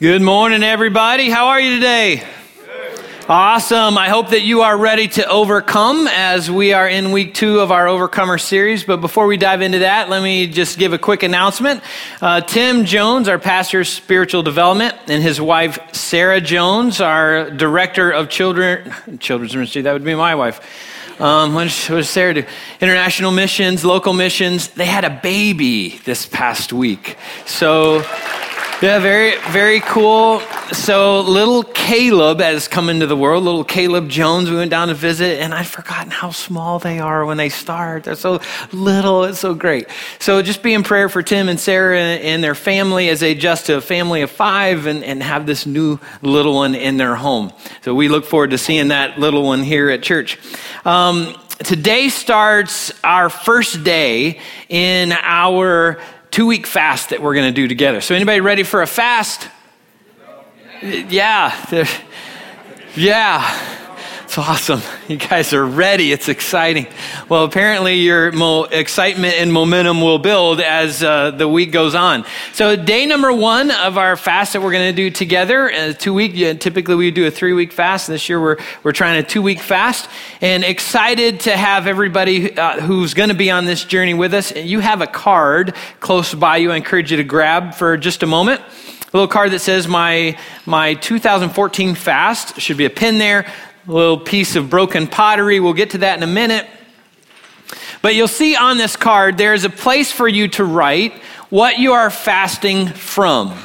Good morning, everybody. How are you today? Awesome. I hope that you are ready to overcome as we are in week two of our Overcomer series. But before we dive into that, let me just give a quick announcement. Uh, Tim Jones, our pastor of spiritual development, and his wife, Sarah Jones, our director of children, children's ministry, that would be my wife. Um, what, does, Sarah do? International missions, local missions. They had a baby this past week. So, yeah, very, very cool. So, little Caleb has come into the world, little Caleb Jones. We went down to visit, and I'd forgotten how small they are when they start. They're so little, it's so great. So, just be in prayer for Tim and Sarah and their family as they adjust to a family of five and, and have this new little one in their home. So, we look forward to seeing that little one here at church. Um, today starts our first day in our two week fast that we're going to do together. So, anybody ready for a fast? Yeah. Yeah. It's awesome. You guys are ready. It's exciting. Well, apparently, your mo- excitement and momentum will build as uh, the week goes on. So, day number one of our fast that we're going to do together, uh, two week. Yeah, typically, we do a three week fast. This year, we're we're trying a two week fast, and excited to have everybody uh, who's going to be on this journey with us. And you have a card close by you. I encourage you to grab for just a moment a little card that says my my 2014 fast should be a pin there a little piece of broken pottery. We'll get to that in a minute. But you'll see on this card, there's a place for you to write what you are fasting from.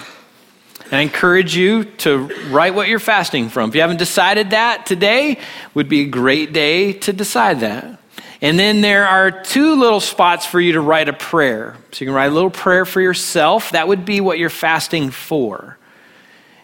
And I encourage you to write what you're fasting from. If you haven't decided that today, would be a great day to decide that. And then there are two little spots for you to write a prayer. So you can write a little prayer for yourself. That would be what you're fasting for.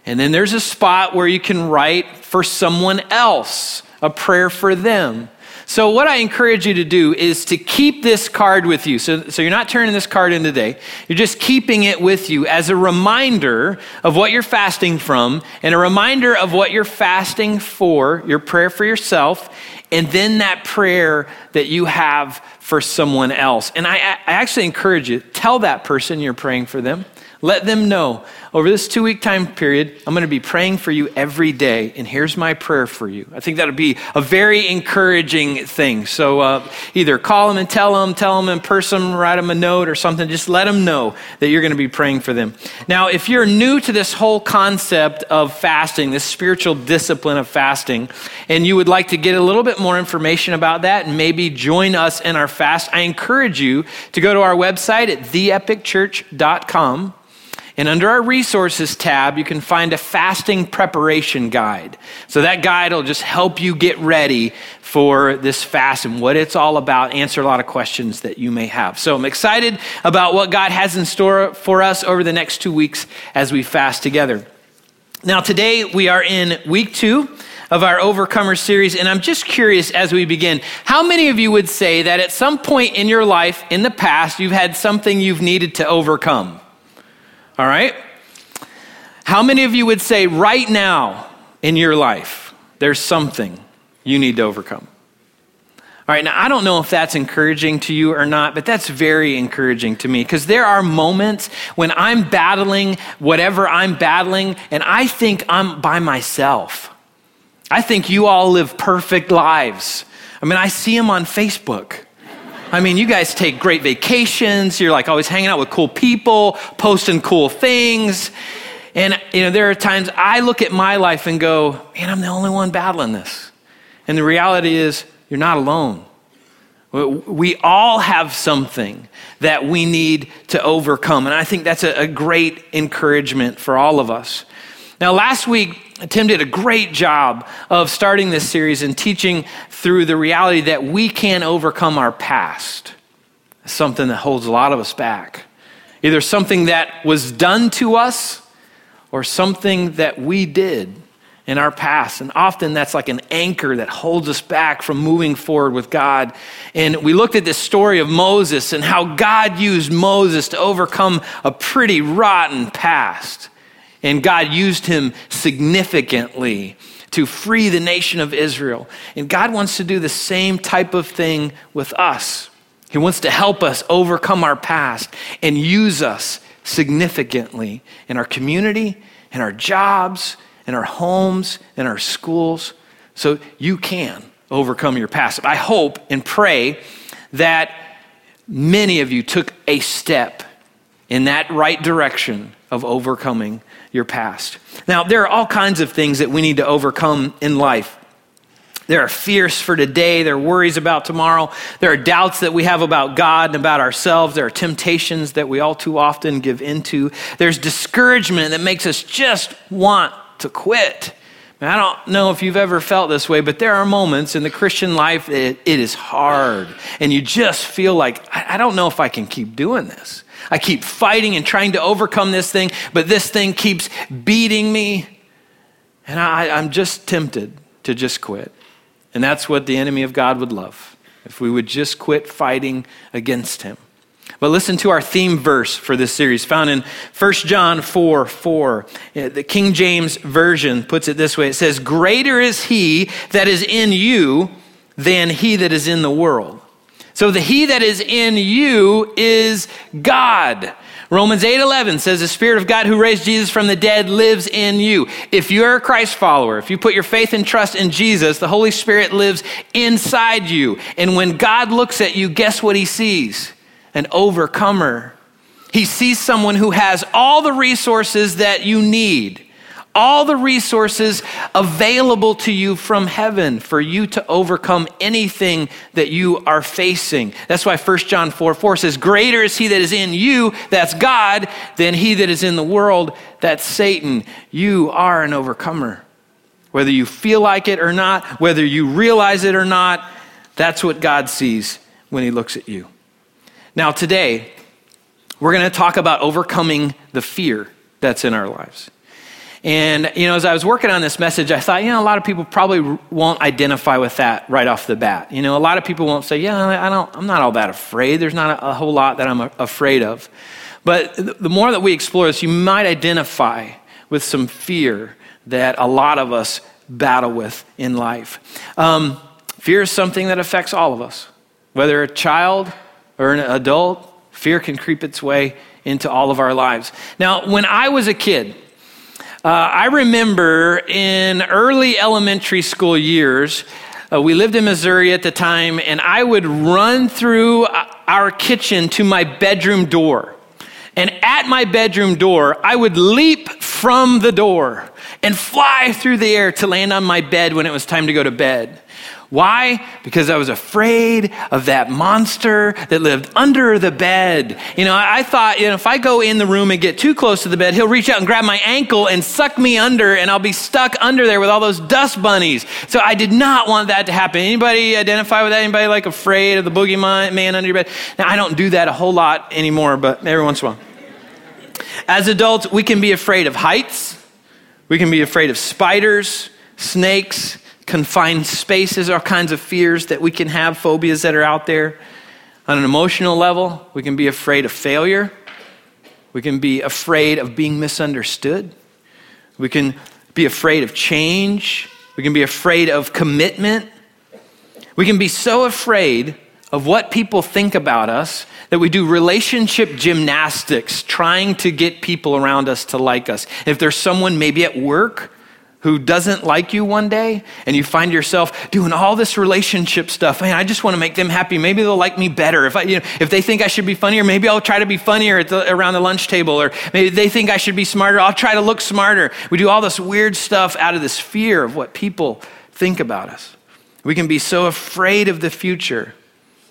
And then there's a spot where you can write for someone else, a prayer for them. So, what I encourage you to do is to keep this card with you. So, so, you're not turning this card in today. You're just keeping it with you as a reminder of what you're fasting from and a reminder of what you're fasting for, your prayer for yourself, and then that prayer that you have for someone else. And I, I actually encourage you, tell that person you're praying for them. Let them know over this two week time period, I'm going to be praying for you every day. And here's my prayer for you. I think that would be a very encouraging thing. So uh, either call them and tell them, tell them in person, write them a note or something. Just let them know that you're going to be praying for them. Now, if you're new to this whole concept of fasting, this spiritual discipline of fasting, and you would like to get a little bit more information about that and maybe join us in our fast, I encourage you to go to our website at theepicchurch.com and under our resources tab, you can find a fasting preparation guide. So that guide will just help you get ready for this fast and what it's all about, answer a lot of questions that you may have. So I'm excited about what God has in store for us over the next two weeks as we fast together. Now, today we are in week two of our Overcomer series, and I'm just curious as we begin how many of you would say that at some point in your life in the past you've had something you've needed to overcome? All right? How many of you would say right now in your life, there's something you need to overcome? All right, now I don't know if that's encouraging to you or not, but that's very encouraging to me because there are moments when I'm battling whatever I'm battling and I think I'm by myself. I think you all live perfect lives. I mean, I see them on Facebook. I mean, you guys take great vacations. You're like always hanging out with cool people, posting cool things. And, you know, there are times I look at my life and go, man, I'm the only one battling this. And the reality is, you're not alone. We all have something that we need to overcome. And I think that's a, great encouragement for all of us. Now, last week, Tim did a great job of starting this series and teaching through the reality that we can overcome our past. Something that holds a lot of us back. Either something that was done to us or something that we did in our past. And often that's like an anchor that holds us back from moving forward with God. And we looked at this story of Moses and how God used Moses to overcome a pretty rotten past. And God used him significantly to free the nation of Israel. And God wants to do the same type of thing with us. He wants to help us overcome our past and use us significantly in our community in our jobs, in our homes, in our schools. So you can overcome your past. I hope and pray that many of you took a step in that right direction of overcoming your past. Now, there are all kinds of things that we need to overcome in life. There are fears for today. There are worries about tomorrow. There are doubts that we have about God and about ourselves. There are temptations that we all too often give into. There's discouragement that makes us just want to quit. I don't know if you've ever felt this way, but there are moments in the Christian life it, it is hard. And you just feel like, I don't know if I can keep doing this. I keep fighting and trying to overcome this thing, but this thing keeps beating me. And I, I'm just tempted to just quit. And that's what the enemy of God would love if we would just quit fighting against him. But listen to our theme verse for this series, found in 1 John 4 4. The King James Version puts it this way it says, Greater is he that is in you than he that is in the world. So the he that is in you is God. Romans 8:11 says the spirit of God who raised Jesus from the dead lives in you. If you're a Christ follower, if you put your faith and trust in Jesus, the Holy Spirit lives inside you. And when God looks at you, guess what he sees? An overcomer. He sees someone who has all the resources that you need all the resources available to you from heaven for you to overcome anything that you are facing. That's why 1 John 4 4 says, Greater is he that is in you, that's God, than he that is in the world, that's Satan. You are an overcomer. Whether you feel like it or not, whether you realize it or not, that's what God sees when he looks at you. Now, today, we're going to talk about overcoming the fear that's in our lives. And, you know, as I was working on this message, I thought, you know, a lot of people probably won't identify with that right off the bat. You know, a lot of people won't say, yeah, I don't, I'm not all that afraid. There's not a, a whole lot that I'm afraid of. But the more that we explore this, you might identify with some fear that a lot of us battle with in life. Um, fear is something that affects all of us. Whether a child or an adult, fear can creep its way into all of our lives. Now, when I was a kid, uh, I remember in early elementary school years, uh, we lived in Missouri at the time, and I would run through uh, our kitchen to my bedroom door. And at my bedroom door, I would leap from the door and fly through the air to land on my bed when it was time to go to bed. Why? Because I was afraid of that monster that lived under the bed. You know, I, thought, you know, if I go in the room and get too close to the bed, he'll reach out and grab my ankle and suck me under, and I'll be stuck under there with all those dust bunnies. So I did not want that to happen. Anybody identify with that? Anybody like afraid of the boogeyman man under your bed? Now, I don't do that a whole lot anymore, but every once in a while. As adults, we can be afraid of heights. We can be afraid of spiders, snakes, confined spaces, all kinds of fears that we can have, phobias that are out there. On an emotional level, we can be afraid of failure. We can be afraid of being misunderstood. We can be afraid of change. We can be afraid of commitment. We can be so afraid of what people think about us that we do relationship gymnastics trying to get people around us to like us. If there's someone maybe at work who doesn't like you one day and you find yourself doing all this relationship stuff. Man i just want to make them happy. Maybe they'll like me better. If, I, you know, if they think i should be funnier maybe i'll try to be funnier the, around the lunch table or maybe they think i should be smarter i'll try to look smarter. We do all this weird stuff out of this fear of what people think about us. We can be so afraid of the future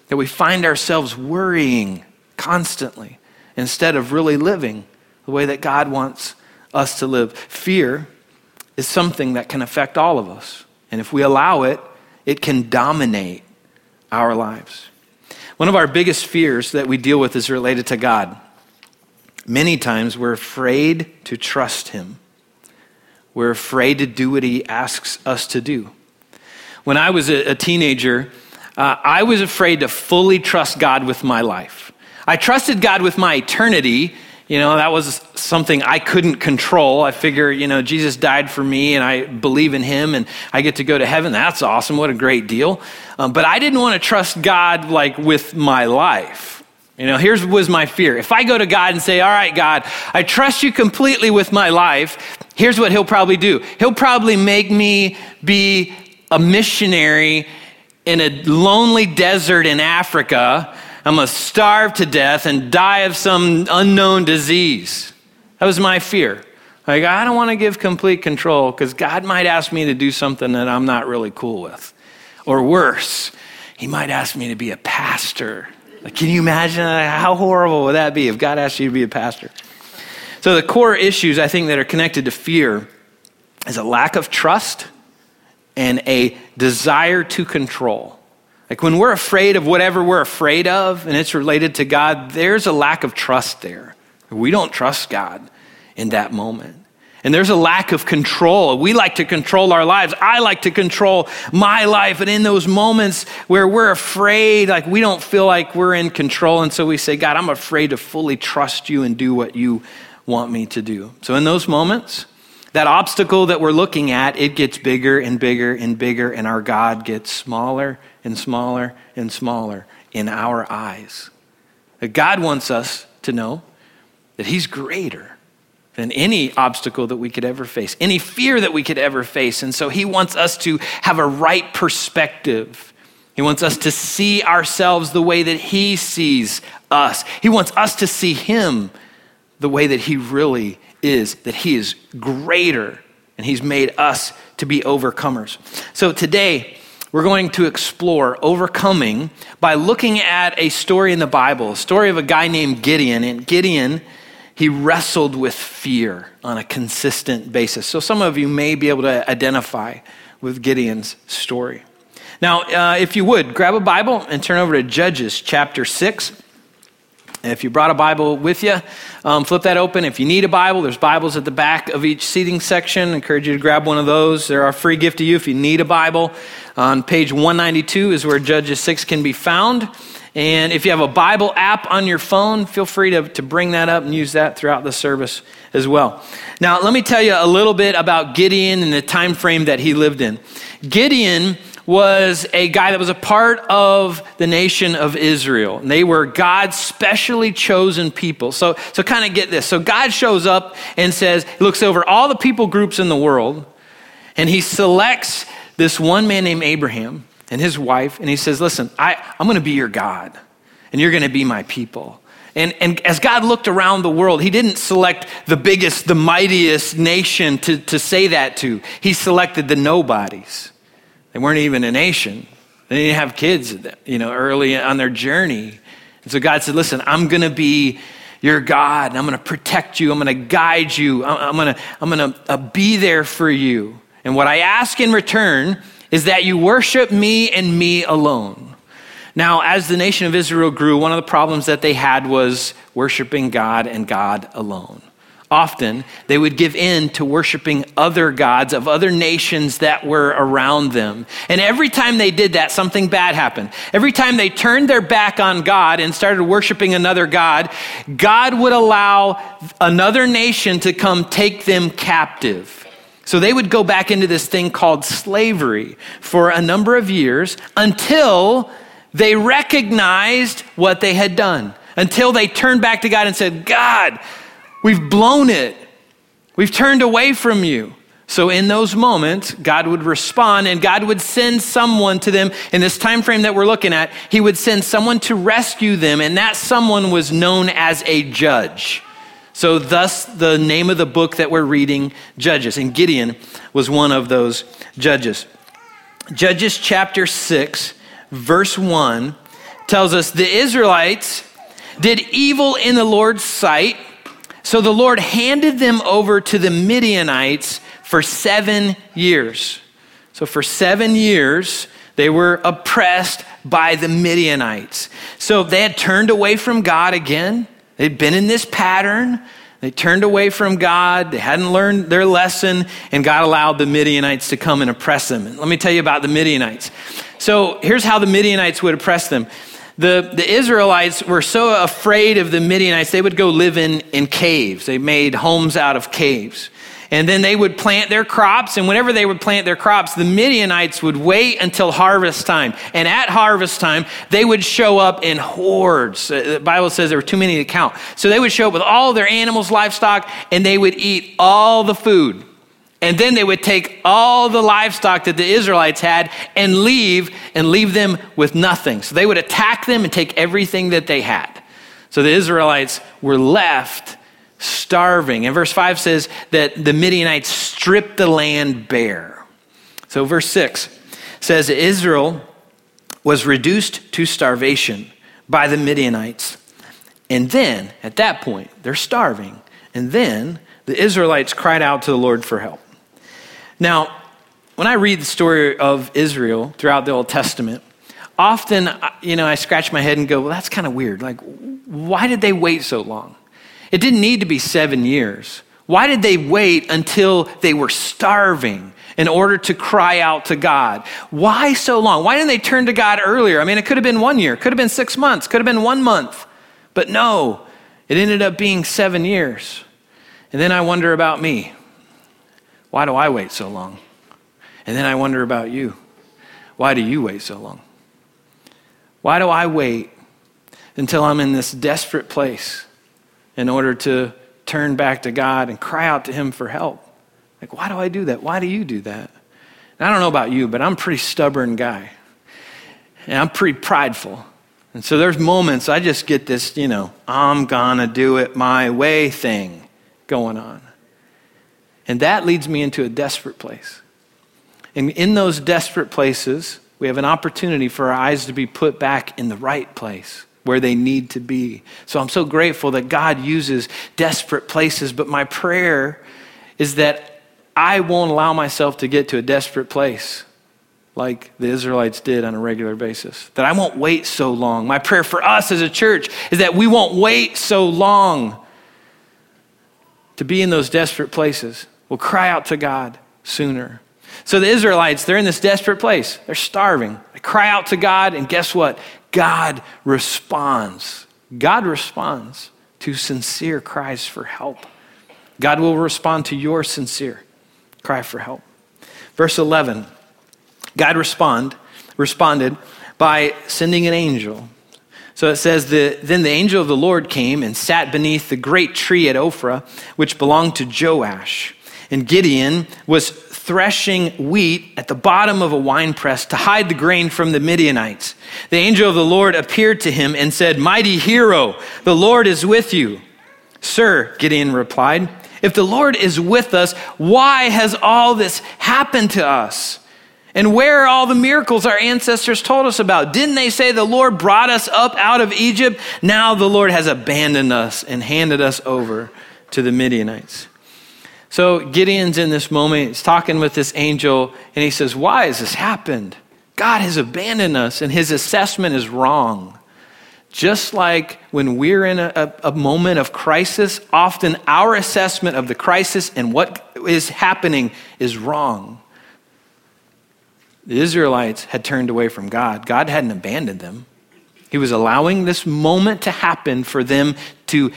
that we find ourselves worrying constantly instead of really living the way that god wants us to live. Fear is something that can affect all of us. And if we allow it, it can dominate our lives. One of our biggest fears that we deal with is related to God. Many times we're afraid to trust Him, we're afraid to do what He asks us to do. When I was a, teenager, uh, I was afraid to fully trust God with my life. I trusted God with my eternity you know, that was something I couldn't control. I figure, you know, Jesus died for me and I believe in him and I get to go to heaven. That's awesome. What a great deal. Um, but I didn't want to trust God like with my life. You know, here's was my fear. If I go to God and say, All right, God, I trust you completely with my life, here's what he'll probably do. He'll probably make me be a missionary in a lonely desert in Africa. I'm going to starve to death and die of some unknown disease. That was my fear. Like, I don't want to give complete control because God might ask me to do something that I'm not really cool with. Or worse, He might ask me to be a pastor. Like, can you imagine how horrible would that be if God asked you to be a pastor? So, the core issues I think that are connected to fear is a lack of trust and a desire to control. Like when we're afraid of whatever we're afraid of and it's related to God, there's a lack of trust there. We don't trust God in that moment. And there's a lack of control. We like to control our lives. I like to control my life. And in those moments where we're afraid, like we don't feel like we're in control. And so we say, God, I'm afraid to fully trust you and do what you want me to do. So in those moments, that obstacle that we're looking at, it gets bigger and bigger and bigger, and our God gets smaller and smaller and smaller in our eyes. That God wants us to know that He's greater than any obstacle that we could ever face, any fear that we could ever face. And so he wants us to have a right perspective. He wants us to see ourselves the way that he sees us. He wants us to see him the way that he really is, that he is greater and he's made us to be overcomers. So today, we're going to explore overcoming by looking at a story in the Bible, a story of a guy named Gideon. And Gideon he wrestled with fear on a consistent basis. So some of you may be able to identify with Gideon's story. Now, uh, if you would, grab a Bible and turn over to Judges chapter 6. If you brought a Bible with you, um, flip that open. If you need a Bible, there's Bibles at the back of each seating section. I encourage you to grab one of those. They're a free gift to you if you need a Bible. On page 192 is where Judges 6 can be found. And if you have a Bible app on your phone, feel free to, to bring that up and use that throughout the service as well. Now, let me tell you a little bit about Gideon and the time frame that he lived in. Gideon was a guy that was a part of the nation of Israel. And they were God's specially chosen people. So, so kind of get this. So God shows up and says, he looks over all the people groups in the world, and he selects this one man named Abraham and his wife, and he says, Listen, I, I'm going to be your God, and you're going to be my people. And, and as God looked around the world, he didn't select the biggest, the mightiest nation to, to say that to. He selected the nobodies. They weren't even a nation. They didn't have kids, you know, early on their journey. And so God said, Listen, I'm going to be your God. I'm going to protect you. I'm going to guide you. I'm going to, I'm going to uh, be there for you. And what I ask in return is that you worship me and me alone. Now, as the nation of Israel grew, one of the problems that they had was worshiping God and God alone. Often, they would give in to worshiping other gods of other nations that were around them. And every time they did that, something bad happened. Every time they turned their back on God and started worshiping another God, God would allow another nation to come take them captive. So they would go back into this thing called slavery for a number of years until they recognized what they had done, until they turned back to God and said, God, we've blown it. We've turned away from you. So in those moments, God would respond and God would send someone to them in this time frame that we're looking at. He would send someone to rescue them, and that someone was known as a judge. So, thus, the name of the book that we're reading, Judges. And Gideon was one of those judges. Judges chapter 6, verse 1 tells us the Israelites did evil in the Lord's sight. So the Lord handed them over to the Midianites for seven years. So, for seven years, they were oppressed by the Midianites. So, they had turned away from God again. They'd been in this pattern. They turned away from God. They hadn't learned their lesson, and God allowed the Midianites to come and oppress them. let me tell you about the Midianites. So here's how the Midianites would oppress them. The, the Israelites were so afraid of the Midianites, they would go live in, in caves. They made homes out of caves. And then they would plant their crops, and whenever they would plant their crops, the Midianites would wait until harvest time. And at harvest time, they would show up in hordes. Uh, the Bible says there were too many to count. So they would show up with all their animals, livestock, and they would eat all the food. And then they would take all the livestock that the Israelites had and leave and leave them with nothing. So they would attack them and take everything that they had. So the Israelites were left starving. And verse 5 says that the Midianites stripped the land bare. So verse 6 says Israel was reduced to starvation by the Midianites. And then, at that point, they're starving. And then the Israelites cried out to the Lord for help. Now, when I read the story of Israel throughout the Old Testament, often, uh, you know, I scratch my head and go, well, that's kind of weird. Like, why did they wait so long? It didn't need to be seven years. Why did they wait until they were starving in order to cry out to God? Why so long? Why didn't they turn to God earlier? I mean, it could have been one year, could have been six months, could have been one month. But no, it ended up being seven years. And then I wonder about me. Why do I wait so long? And then I wonder about you. Why do you wait so long? Why do I wait until I'm in this desperate place in order to turn back to God and cry out to Him for help? Like, why do I do that? Why do you do that? And I don't know about you, but I'm a pretty stubborn guy. And I'm pretty prideful. And so there's moments I just get this, you know, I'm gonna do it my way thing going on. And that leads me into a desperate place. And in those desperate places, we have an opportunity for our eyes to be put back in the right place where they need to be. So I'm so grateful that God uses desperate places, but my prayer is that I won't allow myself to get to a desperate place like the Israelites did on a regular basis. That I won't wait so long. My prayer for us as a church is that we won't wait so long to be in those desperate places will cry out to God sooner. So the Israelites, they're in this desperate place. They're starving. They cry out to God, and guess what? God responds. God responds to sincere cries for help. God will respond to your sincere cry for help. Verse 11 God respond, responded by sending an angel. So it says, that Then the angel of the Lord came and sat beneath the great tree at Ophrah, which belonged to Joash. And Gideon was threshing wheat at the bottom of a winepress to hide the grain from the Midianites. The angel of the Lord appeared to him and said, Mighty hero, the Lord is with you. Sir, Gideon replied, if the Lord is with us, why has all this happened to us? And where are all the miracles our ancestors told us about? Didn't they say the Lord brought us up out of Egypt? Now the Lord has abandoned us and handed us over to the Midianites. So Gideon's in this moment, he's talking with this angel, and he says, Why has this happened? God has abandoned us, and his assessment is wrong. Just like when we're in a, a, moment of crisis, often our assessment of the crisis and what is happening is wrong. The Israelites had turned away from God, God hadn't abandoned them. He was allowing this moment to happen for them to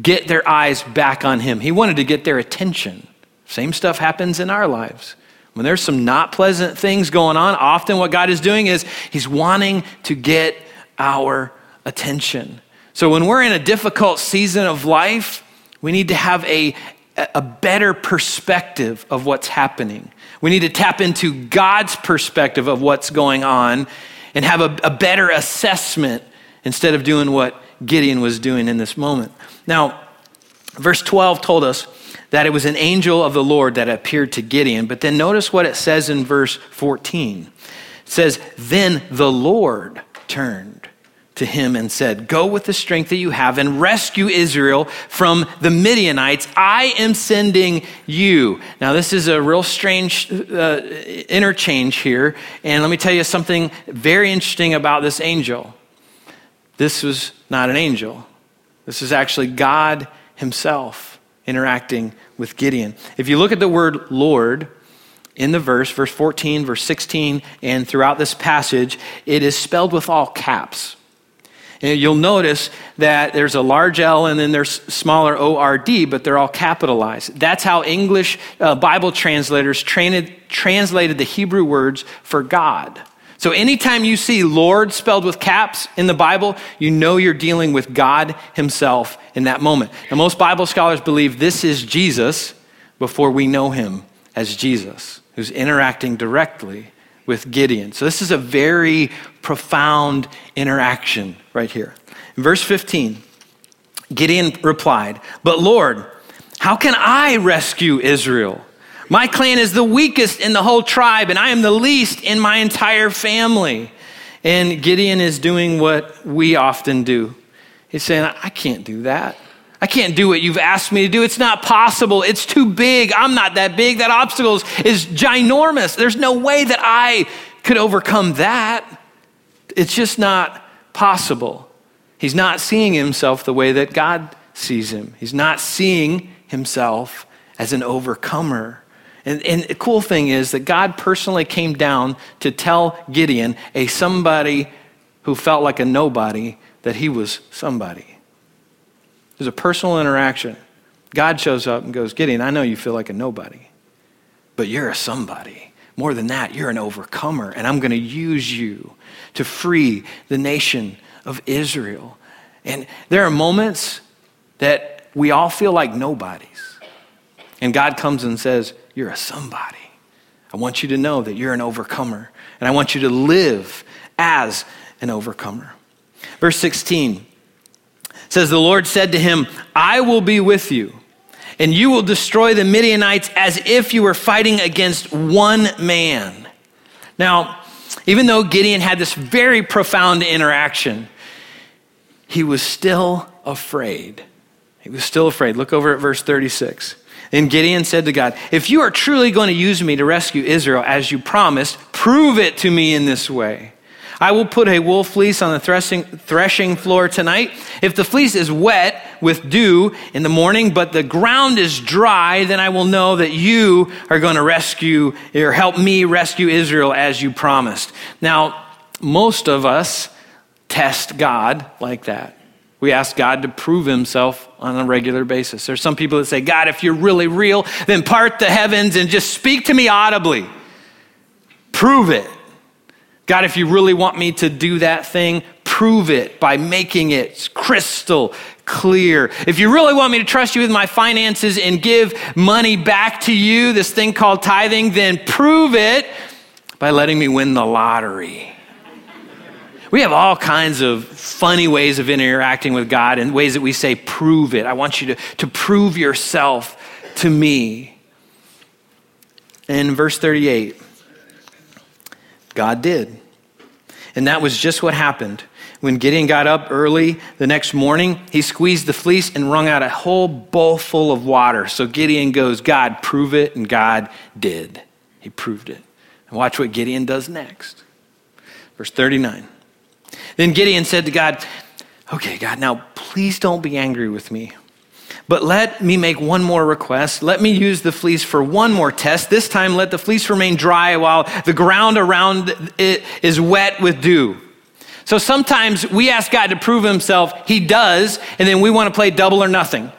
get their eyes back on Him. He wanted to get their attention. Same stuff happens in our lives. When there's some not pleasant things going on, often what God is doing is He's wanting to get our attention. So when we're in a difficult season of life, we need to have a, a better perspective of what's happening. We need to tap into God's perspective of what's going on and have a, a better assessment instead of doing what Gideon was doing in this moment. Now, verse 12 told us that it was an angel of the Lord that appeared to Gideon, but then notice what it says in verse 14. It says, Then the Lord turned to him and said, Go with the strength that you have and rescue Israel from the Midianites. I am sending you. Now, this is a real strange uh, interchange here. And let me tell you something very interesting about this angel. This was not an angel, this is actually God Himself interacting with Gideon. If you look at the word Lord in the verse, verse 14, verse 16, and throughout this passage, it is spelled with all caps. And you'll notice that there's a large L and then there's smaller ORD, but they're all capitalized. That's how English uh, Bible translators trained, translated the Hebrew words for God. So anytime you see Lord spelled with caps in the Bible, you know you're dealing with God Himself in that moment. Now, most Bible scholars believe this is Jesus before we know Him as Jesus, who's interacting directly with Gideon. So this is a very profound interaction right here. In verse 15, Gideon replied, But Lord, how can I rescue Israel? My clan is the weakest in the whole tribe, and I am the least in my entire family. And Gideon is doing what we often do. He's saying, I can't do that. I can't do what you've asked me to do. It's not possible. It's too big. I'm not that big. That obstacle is ginormous. There's no way that I could overcome that. It's just not possible. He's not seeing himself the way that God sees him. He's not seeing himself as an overcomer. And, and, the cool thing is that God personally came down to tell Gideon, a somebody who felt like a nobody, that he was somebody. There's a personal interaction. God shows up and goes, Gideon, I know you feel like a nobody, but you're a somebody. More than that, you're an overcomer, and I'm going to use you to free the nation of Israel. And there are moments that we all feel like nobodies. And God comes and says, You're a somebody. I want you to know that you're an overcomer, and I want you to live as an overcomer. Verse 16 says, The Lord said to him, I will be with you, and you will destroy the Midianites as if you were fighting against one man. Now, even though Gideon had this very profound interaction, he was still afraid. He was still afraid. Look over at verse 36. And Gideon said to God, If you are truly going to use me to rescue Israel as you promised, prove it to me in this way. I will put a wool fleece on the threshing, threshing floor tonight. If the fleece is wet with dew in the morning, but the ground is dry, then I will know that you are going to rescue or help me rescue Israel as you promised. Now, most of us test God like that. We ask God to prove himself on a regular basis. There's some people that say, God, if you're really real, then part the heavens and just speak to me audibly. Prove it. God, if you really want me to do that thing, prove it by making it crystal clear. If you really want me to trust you with my finances and give money back to you, this thing called tithing, then prove it by letting me win the lottery. We have all kinds of funny ways of interacting with God and ways that we say, prove it. I want you to, to prove yourself to me. In verse 38, God did. And that was just what happened. When Gideon got up early the next morning, he squeezed the fleece and wrung out a whole bowl full of water. So Gideon goes, God, prove it. And God did. He proved it. And watch what Gideon does next. Verse 39. Then Gideon said to God, Okay, God, now please don't be angry with me. But let me make one more request. Let me use the fleece for one more test. This time, let the fleece remain dry while the ground around it is wet with dew. So sometimes we ask God to prove himself. He does, and then we want to play double or nothing.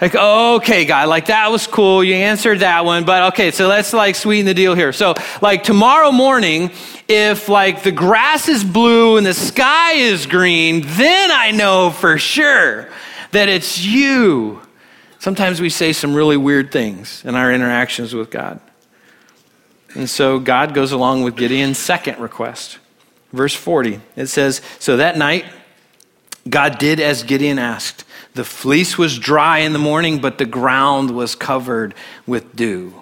Like, okay, God, like that was cool. You answered that one, but okay, so let's like sweeten the deal here. So, like tomorrow morning, if like the grass is blue and the sky is green, then I know for sure that it's you. Sometimes we say some really weird things in our interactions with God. And so God goes along with Gideon's second request. Verse 40, it says, So that night, God did as Gideon asked. The fleece was dry in the morning, but the ground was covered with dew.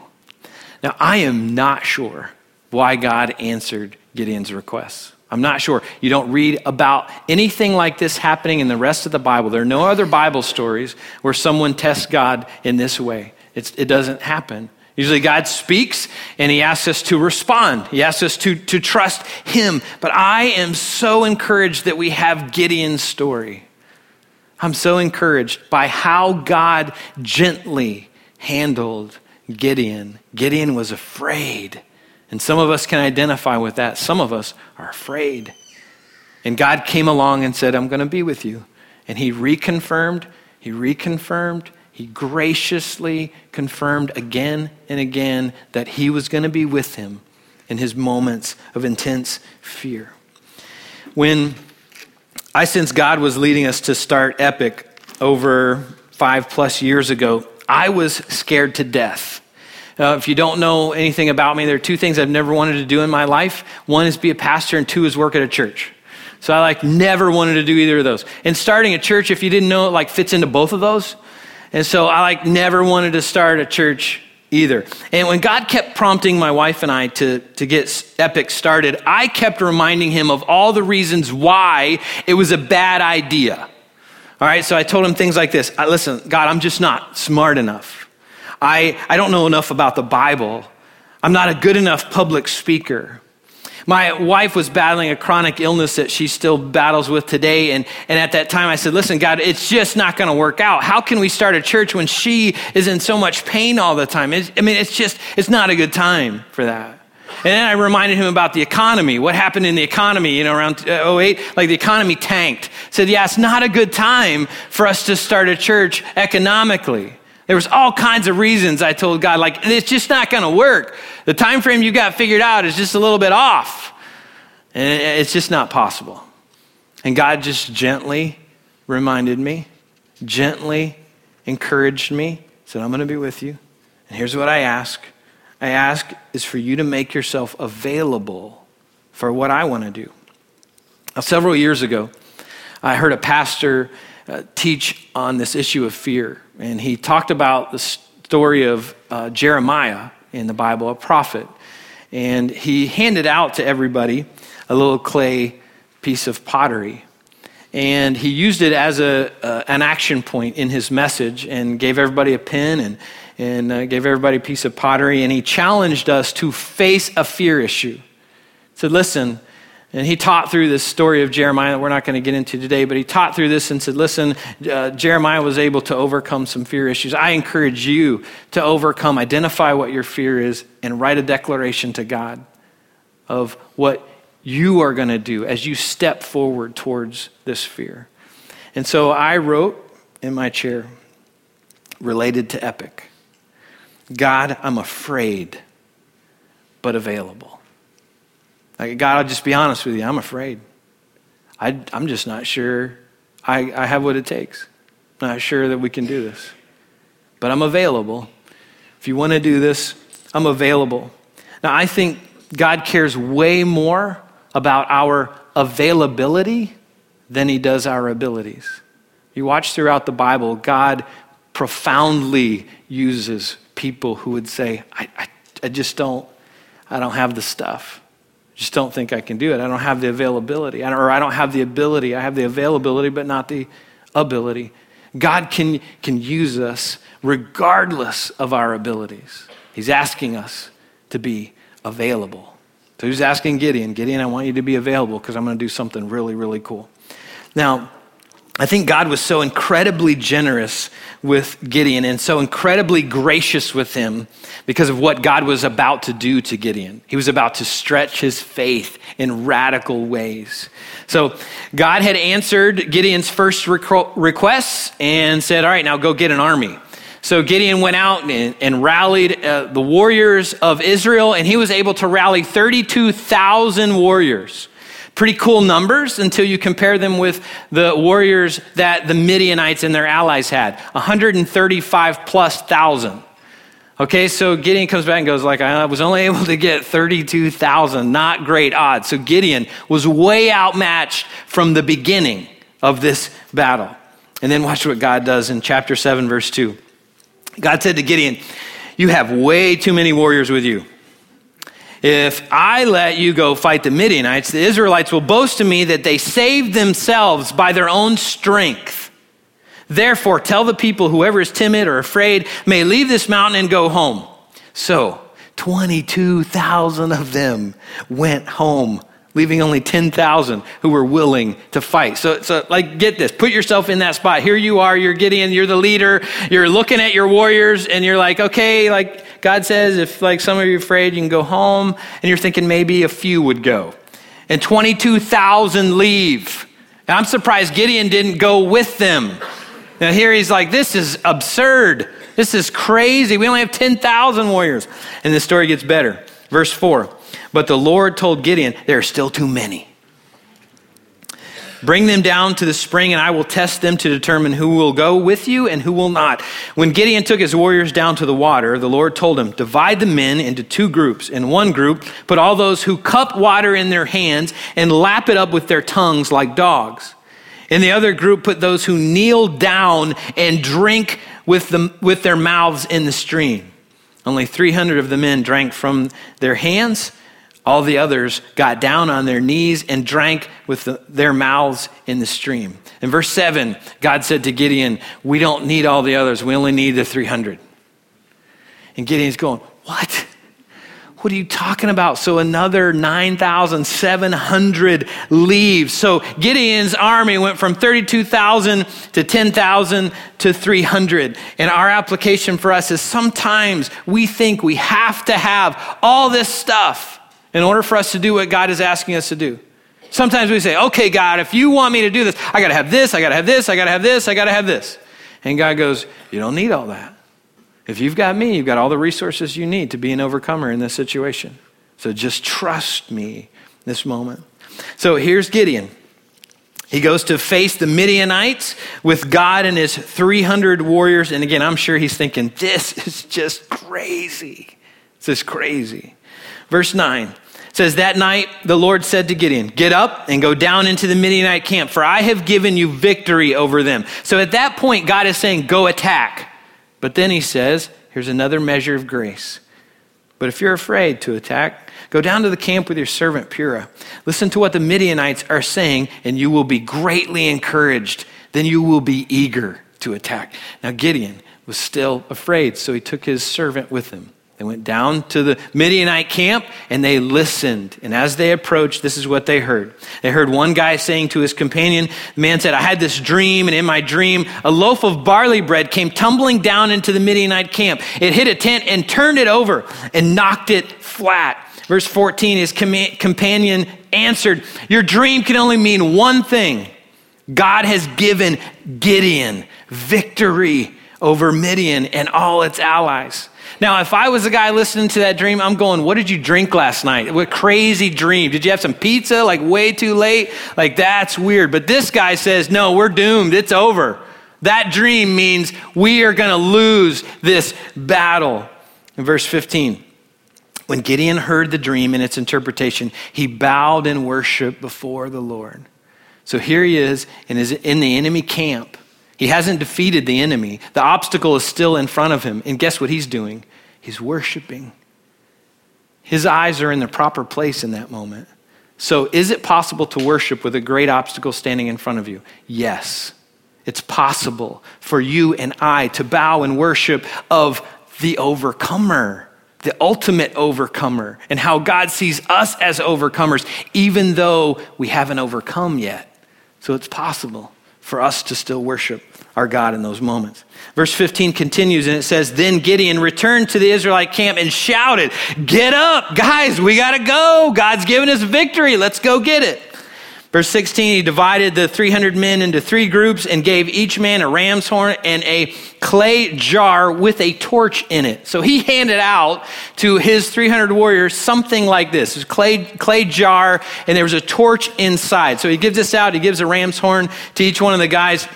Now, I am not sure why God answered Gideon's requests. I'm not sure. You don't read about anything like this happening in the rest of the Bible. There are no other Bible stories where someone tests God in this way. It's, it doesn't happen. Usually God speaks and he asks us to respond. He asks us to, to trust him. But I am so encouraged that we have Gideon's story. I'm so encouraged by how God gently handled Gideon. Gideon was afraid. And some of us can identify with that. Some of us are afraid. And God came along and said, I'm going to be with you. And he reconfirmed, he reconfirmed, he graciously confirmed again and again that he was going to be with him in his moments of intense fear. When I sense God was leading us to start Epic over five plus years ago, I was scared to death. Uh, if you don't know anything about me, there are two things I've never wanted to do in my life. One is be a pastor, and two is work at a church. So I like never wanted to do either of those. And starting a church, if you didn't know, it like fits into both of those. And so I like never wanted to start a church either. And when God kept prompting my wife and I to, to get Epic started, I kept reminding him of all the reasons why it was a bad idea. All right, so I told him things like this Listen, God, I'm just not smart enough. I, I don't know enough about the Bible. I'm not a good enough public speaker. My wife was battling a chronic illness that she still battles with today. And, and at that time, I said, Listen, God, it's just not going to work out. How can we start a church when she is in so much pain all the time? It's, I mean, it's just, it's not a good time for that. And then I reminded him about the economy. What happened in the economy, you know, around uh, 08? Like the economy tanked. Said, yeah, it's not a good time for us to start a church economically. There was all kinds of reasons I told God, like, it's just not going to work. The time frame you got figured out is just a little bit off. And it's just not possible. And God just gently reminded me, gently encouraged me, said, I'm going to be with you. And here's what I ask I ask is for you to make yourself available for what I want to do. Now, several years ago, I heard a pastor uh, teach on this issue of fear. And he talked about the story of uh, Jeremiah in the Bible, a prophet. And he handed out to everybody a little clay piece of pottery. And he used it as a, uh, an action point in his message and gave everybody a pen and, and uh, gave everybody a piece of pottery. And he challenged us to face a fear issue. He said, Listen, and he taught through this story of Jeremiah that we're not going to get into today, but he taught through this and said, Listen, uh, Jeremiah was able to overcome some fear issues. I encourage you to overcome, identify what your fear is, and write a declaration to God of what you are going to do as you step forward towards this fear. And so I wrote in my chair, related to Epic God, I'm afraid, but available. Like, God, I'll just be honest with you. I'm afraid. I, am just not sure I, I have what it takes. I'm not sure that we can do this. But I'm available. If you want to do this, I'm available. Now, I think God cares way more about our availability than he does our abilities. You watch throughout the Bible, God profoundly uses people who would say, I, I, I just don't, I don't have the stuff just don't think I can do it. I don't have the availability, or I don't have the ability. I have the availability, but not the ability. God can, can use us regardless of our abilities. He's asking us to be available. So he's asking Gideon, Gideon, I want you to be available because I'm going to do something really, really cool. Now, I think God was so incredibly generous with Gideon and so incredibly gracious with him because of what God was about to do to Gideon. He was about to stretch his faith in radical ways. So God had answered Gideon's first requests and said, All right, now go get an army. So Gideon went out and, and rallied uh, the warriors of Israel, and he was able to rally 32,000 warriors. Pretty cool numbers until you compare them with the warriors that the Midianites and their allies had 135 plus thousand. Okay, so Gideon comes back and goes like, I was only able to get 32,000, not great odds. So Gideon was way outmatched from the beginning of this battle. And then watch what God does in chapter 7, verse 2. God said to Gideon, You have way too many warriors with you. If I let you go fight the Midianites, the Israelites will boast to me that they saved themselves by their own strength. Therefore, tell the people, whoever is timid or afraid may leave this mountain and go home. So, 22,000 of them went home, leaving only 10,000 who were willing to fight. So, so, like, get this. Put yourself in that spot. Here you are, you're Gideon, you're the leader, you're looking at your warriors, and you're like, okay, like, God says, if like some of you are afraid, you can go home, and you're thinking maybe a few would go. and 22,000 leave. And I'm surprised Gideon didn't go with them. Now, here he's like, this is absurd. This is crazy. We only have 10,000 warriors. And the story gets better. Verse 4 But the Lord told Gideon, there are still too many. Bring them down to the spring, and I will test them to determine who will go with you and who will not. When Gideon took his warriors down to the water, the Lord told him, Divide the men into two groups. In one group, put all those who cup water in their hands and lap it up with their tongues like dogs. In the other group, put those who kneel down and drink with, them, with their mouths in the stream. Only 300 of the men drank from their hands all the others got down on their knees and drank with the, their mouths in the stream. In verse 7, God said to Gideon, We don't need all the others, we only need the 300. And Gideon's going, What? What are you talking about? So another 9,700 leaves. So Gideon's army went from 32,000 to 10,000 to 300. And our application for us is sometimes we think we have to have all this stuff in order for us to do what God is asking us to do. Sometimes we say, okay, God, if you want me to do this, I got to have this, I got to have this, I got to have this, I got to have this. And God goes, you don't need all that. If you've got me, you've got all the resources you need to be an overcomer in this situation. So just trust me this moment. So here's Gideon. He goes to face the Midianites with God and his 300 warriors. And again, I'm sure he's thinking, this is just crazy. This is crazy. Verse 9 says, That night the Lord said to Gideon, Get up and go down into the Midianite camp, for I have given you victory over them. So at that point, God is saying, Go attack. But then he says, Here's another measure of grace. But if you're afraid to attack, go down to the camp with your servant Purah. Listen to what the Midianites are saying, and you will be greatly encouraged. Then you will be eager to attack. Now, Gideon was still afraid, so he took his servant with him. They went down to the Midianite camp and they listened. And as they approached, this is what they heard. They heard one guy saying to his companion, the man said, I had this dream, and in my dream, a loaf of barley bread came tumbling down into the Midianite camp. It hit a tent and turned it over and knocked it flat. Verse 14, his com- companion answered, Your dream can only mean one thing God has given Gideon victory over Midian and all its allies. Now, if I was the guy listening to that dream, I'm going, What did you drink last night? What crazy dream. Did you have some pizza like way too late? Like, that's weird. But this guy says, No, we're doomed. It's over. That dream means we are going to lose this battle. In verse 15, when Gideon heard the dream and its interpretation, he bowed in worship before the Lord. So here he is in, his, in the enemy camp. He hasn't defeated the enemy. The obstacle is still in front of him. And guess what he's doing? He's worshiping. His eyes are in the proper place in that moment. So, is it possible to worship with a great obstacle standing in front of you? Yes. It's possible for you and I to bow and worship of the overcomer, the ultimate overcomer, and how God sees us as overcomers, even though we haven't overcome yet. So, it's possible for us to still worship our God in those moments. Verse 15 continues and it says, Then Gideon returned to the Israelite camp and shouted, Get up, guys, we got to go. God's given us victory. Let's go get it. Verse 16, he divided the 300 men into three groups and gave each man a ram's horn and a clay jar with a torch in it. So he handed out to his 300 warriors something like this. a clay, clay jar and there was a torch inside. So he gives this out. He gives a ram's horn to each one of the guys.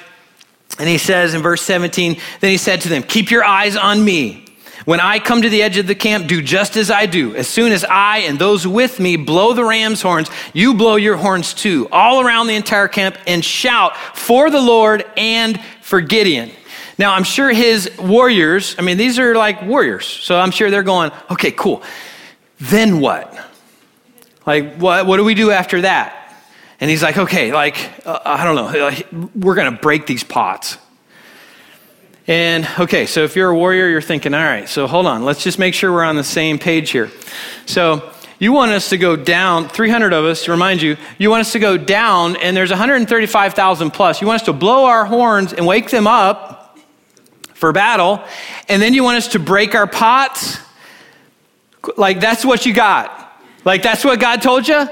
And he says in verse 17, then he said to them, keep your eyes on me. When I come to the edge of the camp, do just as I do. As soon as I and those with me blow the ram's horns, you blow your horns too, all around the entire camp, and shout for the Lord and for Gideon. Now, I'm sure his warriors, I mean, these are like warriors, so I'm sure they're going, okay, cool. Then what? Like, what, what do we do after that? And he's like, okay, like, uh, I don't know, we're going to break these pots. And okay, so if you're a warrior, you're thinking, all right, so hold on, let's just make sure we're on the same page here. So you want us to go down, 300 of us, to remind you, you want us to go down, and there's 135,000 plus. You want us to blow our horns and wake them up for battle, and then you want us to break our pots. Like, that's what you got. Like, that's what God told you?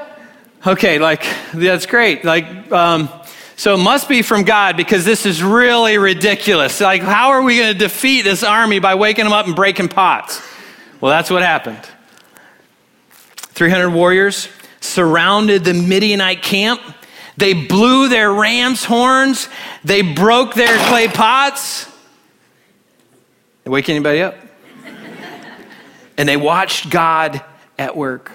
Okay, like, that's great. Like, um, so it must be from God because this is really ridiculous. Like, how are we going to defeat this army by waking them up and breaking pots? Well, that's what happened. 300 warriors surrounded the Midianite camp. They blew their ram's horns. They broke their clay pots. They wake anybody up? and they watched God at work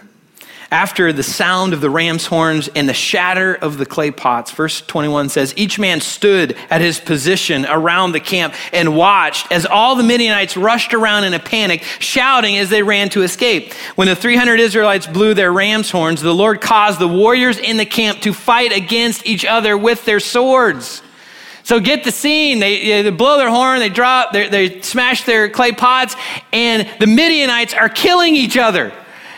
after the sound of the ram's horns and the shatter of the clay pots. Verse 21 says, Each man stood at his position around the camp and watched as all the Midianites rushed around in a panic, shouting as they ran to escape. When the 300 Israelites blew their ram's horns, the Lord caused the warriors in the camp to fight against each other with their swords. So get the scene. They, they blow their horn, they drop, they, they smash their clay pots, and the Midianites are killing each other.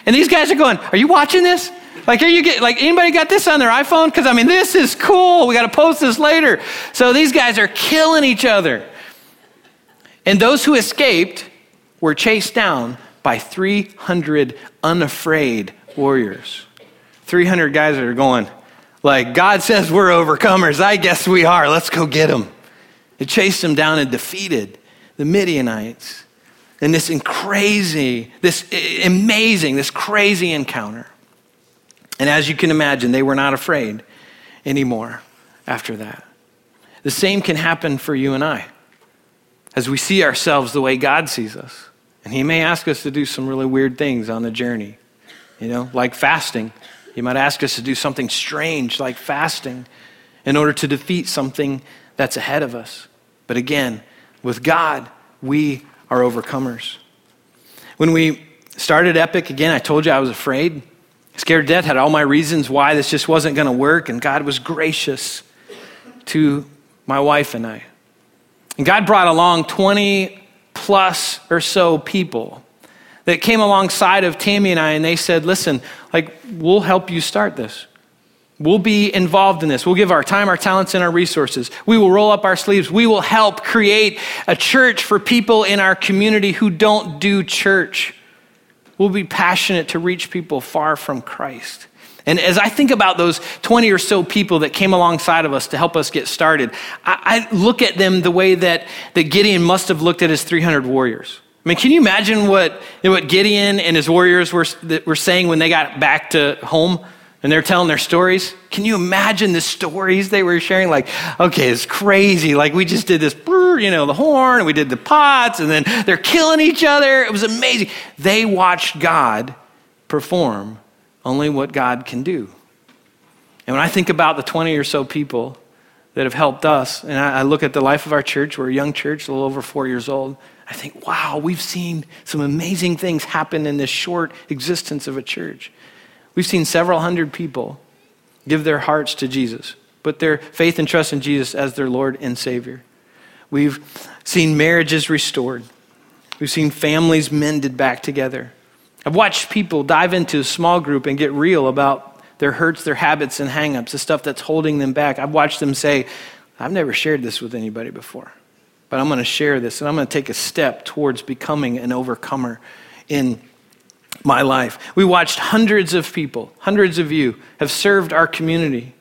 And these guys are going, Are you watching this? Like, are you get like anybody got this on their iPhone? Because I mean, this is cool. We got to post this later. So these guys are killing each other. And those who escaped were chased down by 300 unafraid warriors. 300 guys that are going, like, God says we're overcomers. I guess we are. Let's go get them. They chased them down and defeated the Midianites in this crazy, this amazing, this crazy encounter. And as you can imagine, they were not afraid anymore after that. The same can happen for you and I as we see ourselves the way God sees us. And He may ask us to do some really weird things on the journey, you know, like fasting. He might ask us to do something strange like fasting in order to defeat something that's ahead of us. But again, with God, we are overcomers. When we started Epic, again, I told you I was afraid, scared to death, had all my reasons why this just wasn't going to work, and God was gracious to my wife and I. And God brought along 20 plus or so people that came alongside of Tammy and I, and they said, Listen, like, we'll help you start this. We'll be involved in this. We'll give our time, our talents, and our resources. We will roll up our sleeves. We will help create a church for people in our community who don't do church. We'll be passionate to reach people far from Christ. And as I think about those 20 or so people that came alongside of us to help us get started, I, I look at them the way that, that Gideon must have looked at his 300 warriors. I mean, can you imagine what, what Gideon and his warriors were, were saying when they got back to home? And they're telling their stories. Can you imagine the stories they were sharing? Like, okay, it's crazy. Like, we just did this, you know, the horn, and we did the pots, and then they're killing each other. It was amazing. They watched God perform only what God can do. And when I think about the 20 or so people that have helped us, and I look at the life of our church, we're a young church, a little over four years old, I think, wow, we've seen some amazing things happen in this short existence of a church. We've seen several hundred people give their hearts to Jesus, put their faith and trust in Jesus as their Lord and Savior. We've seen marriages restored. We've seen families mended back together. I've watched people dive into a small group and get real about their hurts, their habits, and hangups, the stuff that's holding them back. I've watched them say, I've never shared this with anybody before, but I'm going to share this and I'm going to take a step towards becoming an overcomer in my life. We watched hundreds of people, hundreds of you have served our community.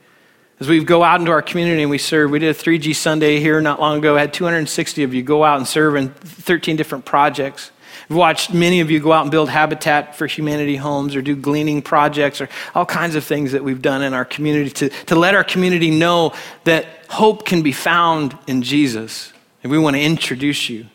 As we go out into our community and we serve, we did a 3G Sunday here not long ago. Had 260 of you go out and serve in 13 different projects. We've watched many of you go out and build Habitat for Humanity homes or do gleaning projects or all kinds of things that we've done in our community to, to let our community know that hope can be found in Jesus. And we want to introduce you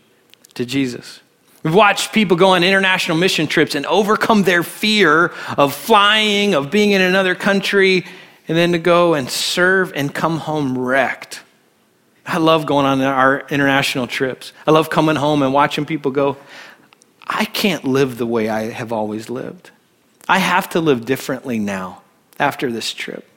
to Jesus. We've watched people go on international mission trips and overcome their fear of flying, of being in another country, and then to go and serve and come home wrecked. I love going on our international trips. I love coming home and watching people go, I can't live the way I have always lived. I have to live differently now after this trip.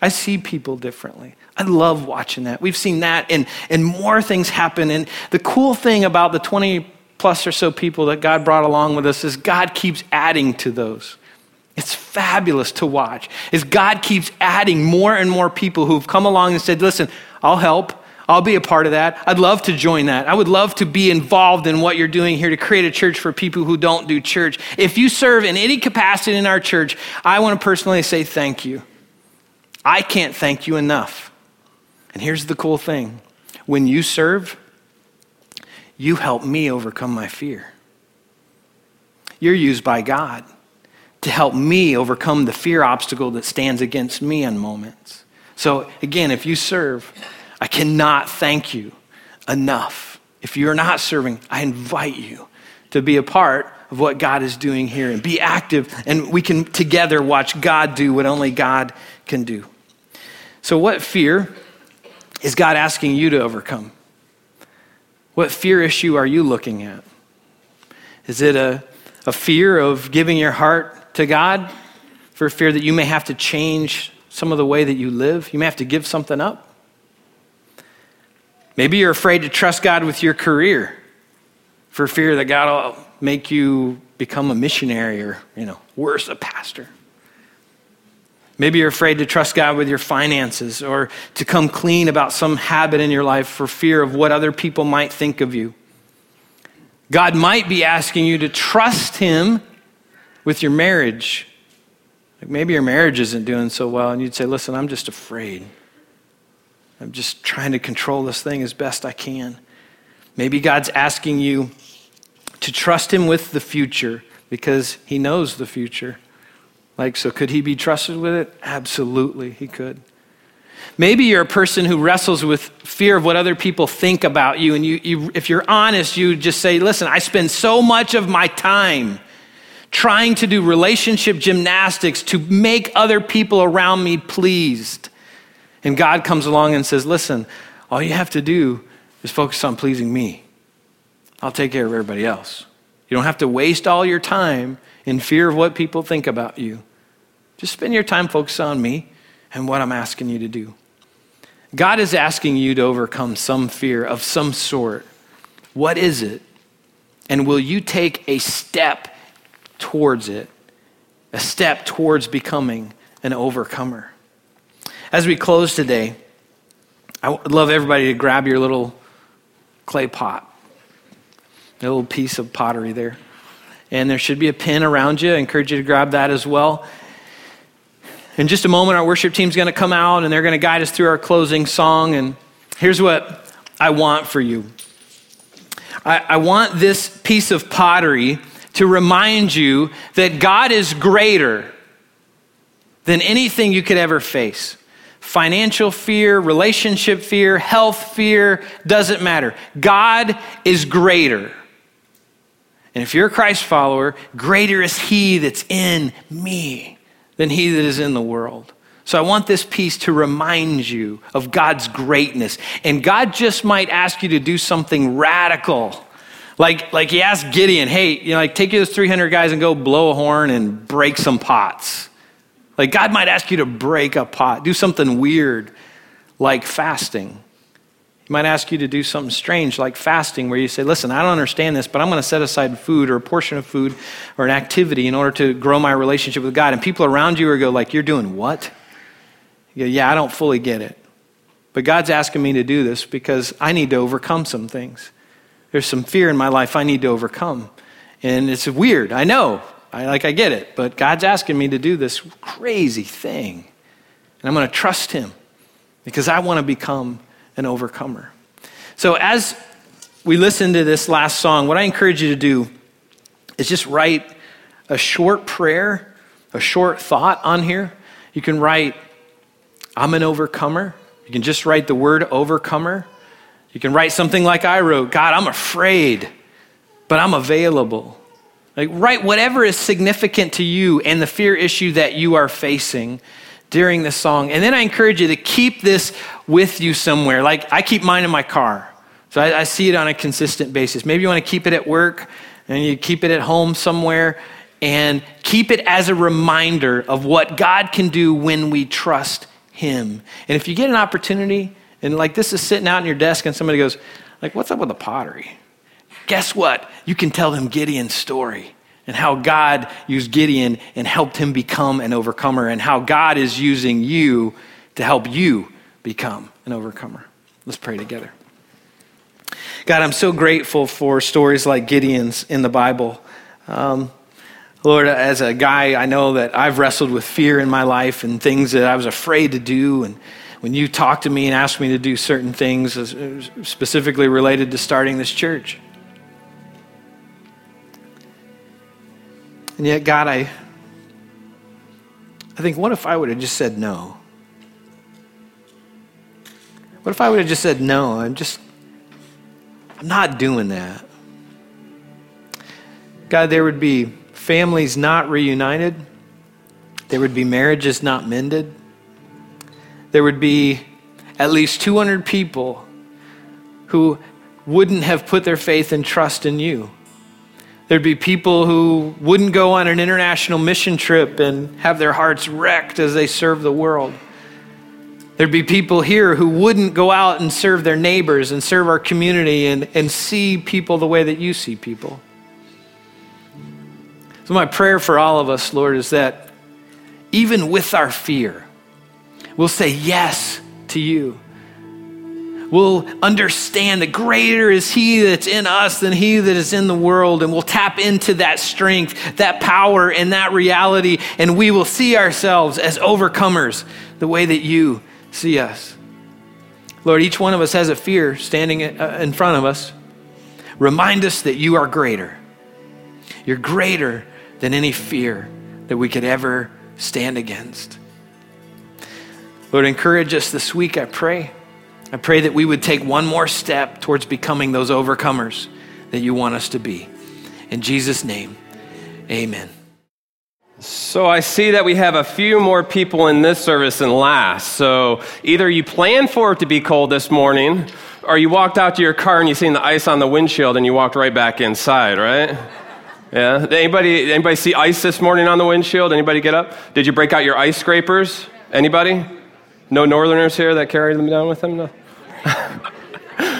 I see people differently. I love watching that. We've seen that and, and more things happen. And the cool thing about the 20 plus or so people that God brought along with us is God keeps adding to those. It's fabulous to watch. Is God keeps adding more and more people who've come along and said, "Listen, I'll help. I'll be a part of that. I'd love to join that. I would love to be involved in what you're doing here to create a church for people who don't do church. If you serve in any capacity in our church, I want to personally say thank you. I can't thank you enough. And here's the cool thing when you serve, you help me overcome my fear. You're used by God to help me overcome the fear obstacle that stands against me in moments. So, again, if you serve, I cannot thank you enough. If you're not serving, I invite you to be a part of what God is doing here and be active, and we can together watch God do what only God can do. So, what fear is God asking you to overcome? What fear issue are you looking at? Is it a, a fear of giving your heart to God for fear that you may have to change some of the way that you live? You may have to give something up. Maybe you're afraid to trust God with your career for fear that God will make you become a missionary or, you know, worse, a pastor. Maybe you're afraid to trust God with your finances or to come clean about some habit in your life for fear of what other people might think of you. God might be asking you to trust Him with your marriage. Like maybe your marriage isn't doing so well, and you'd say, Listen, I'm just afraid. I'm just trying to control this thing as best I can. Maybe God's asking you to trust Him with the future because He knows the future. Like, so could He be trusted with it? Absolutely, He could. Maybe you're a person who wrestles with fear of what other people think about you. And you, you, if you're honest, you just say, listen, I spend so much of my time trying to do relationship gymnastics to make other people around me pleased. And God comes along and says, listen, all you have to do is focus on pleasing me. I'll take care of everybody else. You don't have to waste all your time in fear of what people think about you. Just spend your time focused on me and what I'm asking you to do. God is asking you to overcome some fear of some sort. What is it? And will you take a step towards it? A step towards becoming an overcomer. As we close today, I would love everybody to grab your little clay pot, a little piece of pottery there. And there should be a pin around you. I encourage you to grab that as well. In just a moment, our worship team's going to come out and they're going to guide us through our closing song. And here's what I want for you I, I want this piece of pottery to remind you that God is greater than anything you could ever face. Financial fear, relationship fear, health fear, doesn't matter. God is greater. And if you're a Christ follower, greater is He that's in me than he that is in the world. So I want this piece to remind you of God's greatness. And God just might ask you to do something radical. Like, like he asked Gideon, hey, you know, like take those 300 guys and go blow a horn and break some pots. Like God might ask you to break a pot, do something weird like fasting. He might ask you to do something strange like fasting, where you say, Listen, I don't understand this, but I'm going to set aside food or a portion of food or an activity in order to grow my relationship with God. And people around you are go, like, You're doing what? You go, yeah, I don't fully get it. But God's asking me to do this because I need to overcome some things. There's some fear in my life I need to overcome. And it's weird, I know. I like I get it, but God's asking me to do this crazy thing. And I'm going to trust him because I want to become an overcomer. So, as we listen to this last song, what I encourage you to do is just write a short prayer, a short thought on here. You can write, I'm an overcomer. You can just write the word overcomer. You can write something like I wrote God, I'm afraid, but I'm available. Like, write whatever is significant to you and the fear issue that you are facing during the song. And then I encourage you to keep this with you somewhere. Like I keep mine in my car. So I, I see it on a consistent basis. Maybe you want to keep it at work and you keep it at home somewhere and keep it as a reminder of what God can do when we trust Him. And if you get an opportunity and like this is sitting out on your desk and somebody goes, like, what's up with the pottery? Guess what? You can tell them Gideon's story and how God used Gideon and helped him become an overcomer, and how God is using you to help you become an overcomer. Let's pray together. God, I'm so grateful for stories like Gideon's in the Bible. Um, Lord, as a guy, I know that I've wrestled with fear in my life and things that I was afraid to do. And when you talked to me and asked me to do certain things, specifically related to starting this church. And yet, God, I, I think, what if I would have just said no? What if I would have just said no? I'm just, I'm not doing that. God, there would be families not reunited. There would be marriages not mended. There would be at least 200 people who wouldn't have put their faith and trust in you. There'd be people who wouldn't go on an international mission trip and have their hearts wrecked as they serve the world. There'd be people here who wouldn't go out and serve their neighbors and serve our community and, and see people the way that you see people. So, my prayer for all of us, Lord, is that even with our fear, we'll say yes to you. We'll understand that greater is He that's in us than He that is in the world, and we'll tap into that strength, that power, and that reality, and we will see ourselves as overcomers the way that you see us. Lord, each one of us has a fear standing uh, in front of us. Remind us that you are greater. You're greater than any fear that we could ever stand against. Lord, encourage us this week, I pray. I pray that we would take one more step towards becoming those overcomers that you want us to be. In Jesus' name, amen. So I see that we have a few more people in this service than last. So either you planned for it to be cold this morning, or you walked out to your car and you seen the ice on the windshield and you walked right back inside, right? Yeah. Anybody, anybody see ice this morning on the windshield? Anybody get up? Did you break out your ice scrapers? Anybody? No northerners here that carried them down with them? No?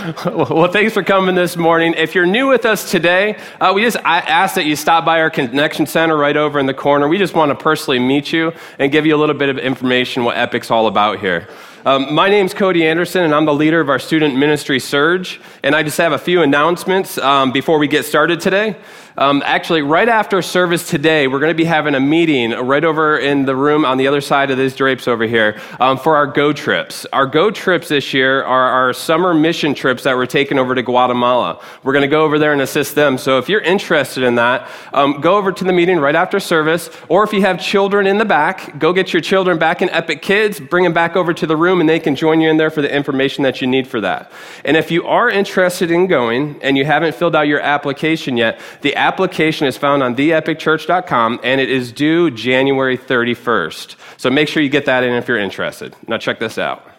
well, thanks for coming this morning. If you're new with us today, uh, we just ask that you stop by our connection center right over in the corner. We just want to personally meet you and give you a little bit of information what Epic's all about here. Um, my name's Cody Anderson, and I'm the leader of our student ministry Surge. And I just have a few announcements um, before we get started today. Um, actually, right after service today, we're going to be having a meeting right over in the room on the other side of these drapes over here um, for our Go trips. Our Go trips this year are our summer mission trips that we're taking over to Guatemala. We're going to go over there and assist them. So if you're interested in that, um, go over to the meeting right after service. Or if you have children in the back, go get your children back in Epic Kids, bring them back over to the room, and they can join you in there for the information that you need for that. And if you are interested in going and you haven't filled out your application yet, the application is found on theepicchurch.com and it is due January 31st. So make sure you get that in if you're interested. Now, check this out.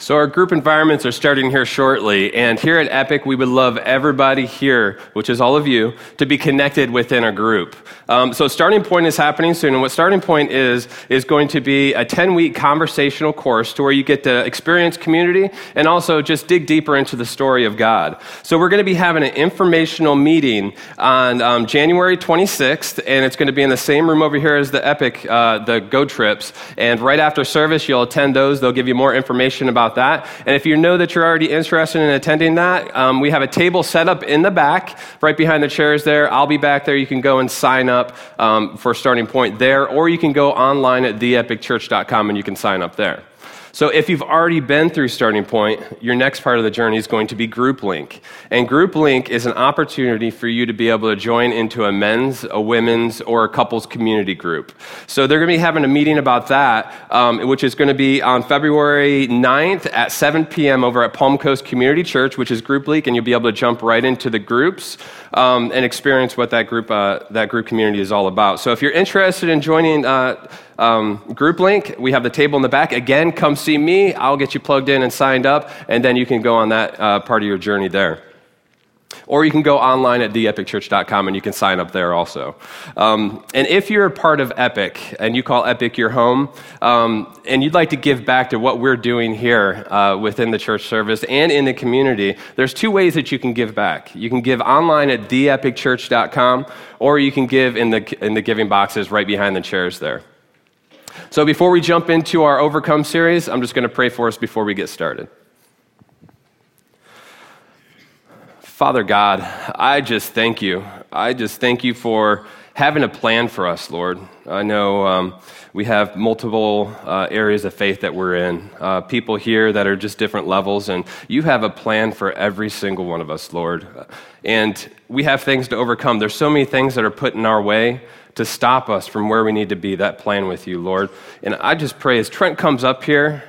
So, our group environments are starting here shortly, and here at Epic, we would love everybody here, which is all of you, to be connected within a group. Um, so, Starting Point is happening soon, and what Starting Point is, is going to be a 10 week conversational course to where you get to experience community and also just dig deeper into the story of God. So, we're going to be having an informational meeting on um, January 26th, and it's going to be in the same room over here as the Epic, uh, the Go Trips. And right after service, you'll attend those, they'll give you more information about about that. And if you know that you're already interested in attending that, um, we have a table set up in the back, right behind the chairs there. I'll be back there. You can go and sign up um, for starting point there, or you can go online at theepicchurch.com and you can sign up there. So if you've already been through Starting Point, your next part of the journey is going to be Group Link. And Group Link is an opportunity for you to be able to join into a men's, a women's, or a couples community group. So they're going to be having a meeting about that, um, which is going to be on February 9th at 7 p.m. over at Palm Coast Community Church, which is Group Link, and you'll be able to jump right into the groups um, and experience what that group, uh, that group community is all about. So if you're interested in joining uh, um, Group Link, we have the table in the back. Again, come see me. I'll get you plugged in and signed up, and then you can go on that uh, part of your journey there. Or you can go online at theepicchurch.com and you can sign up there also. Um, and if you're a part of Epic and you call Epic your home, um, and you'd like to give back to what we're doing here uh, within the church service and in the community, there's two ways that you can give back. You can give online at theepicchurch.com, or you can give in the, in the giving boxes right behind the chairs there. So before we jump into our Overcome series, I'm just going to pray for us before we get started. Father God, I just thank you. I just thank you for having a plan for us, Lord. I know um, we have multiple uh, areas of faith that we're in, uh, people here that are just different levels, and you have a plan for every single one of us, Lord. And we have things to overcome. There's so many things that are put in our way to stop us from where we need to be, that plan with you, Lord. And I just pray as Trent comes up here,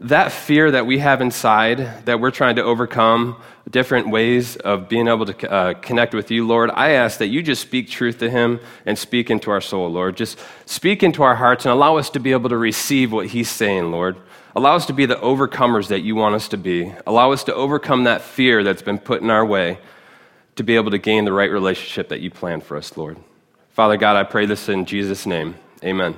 that fear that we have inside that we're trying to overcome, different ways of being able to uh, connect with you, Lord, I ask that you just speak truth to him and speak into our soul, Lord. Just speak into our hearts and allow us to be able to receive what he's saying, Lord. Allow us to be the overcomers that you want us to be. Allow us to overcome that fear that's been put in our way to be able to gain the right relationship that you plan for us, Lord. Father God, I pray this in Jesus' name. Amen.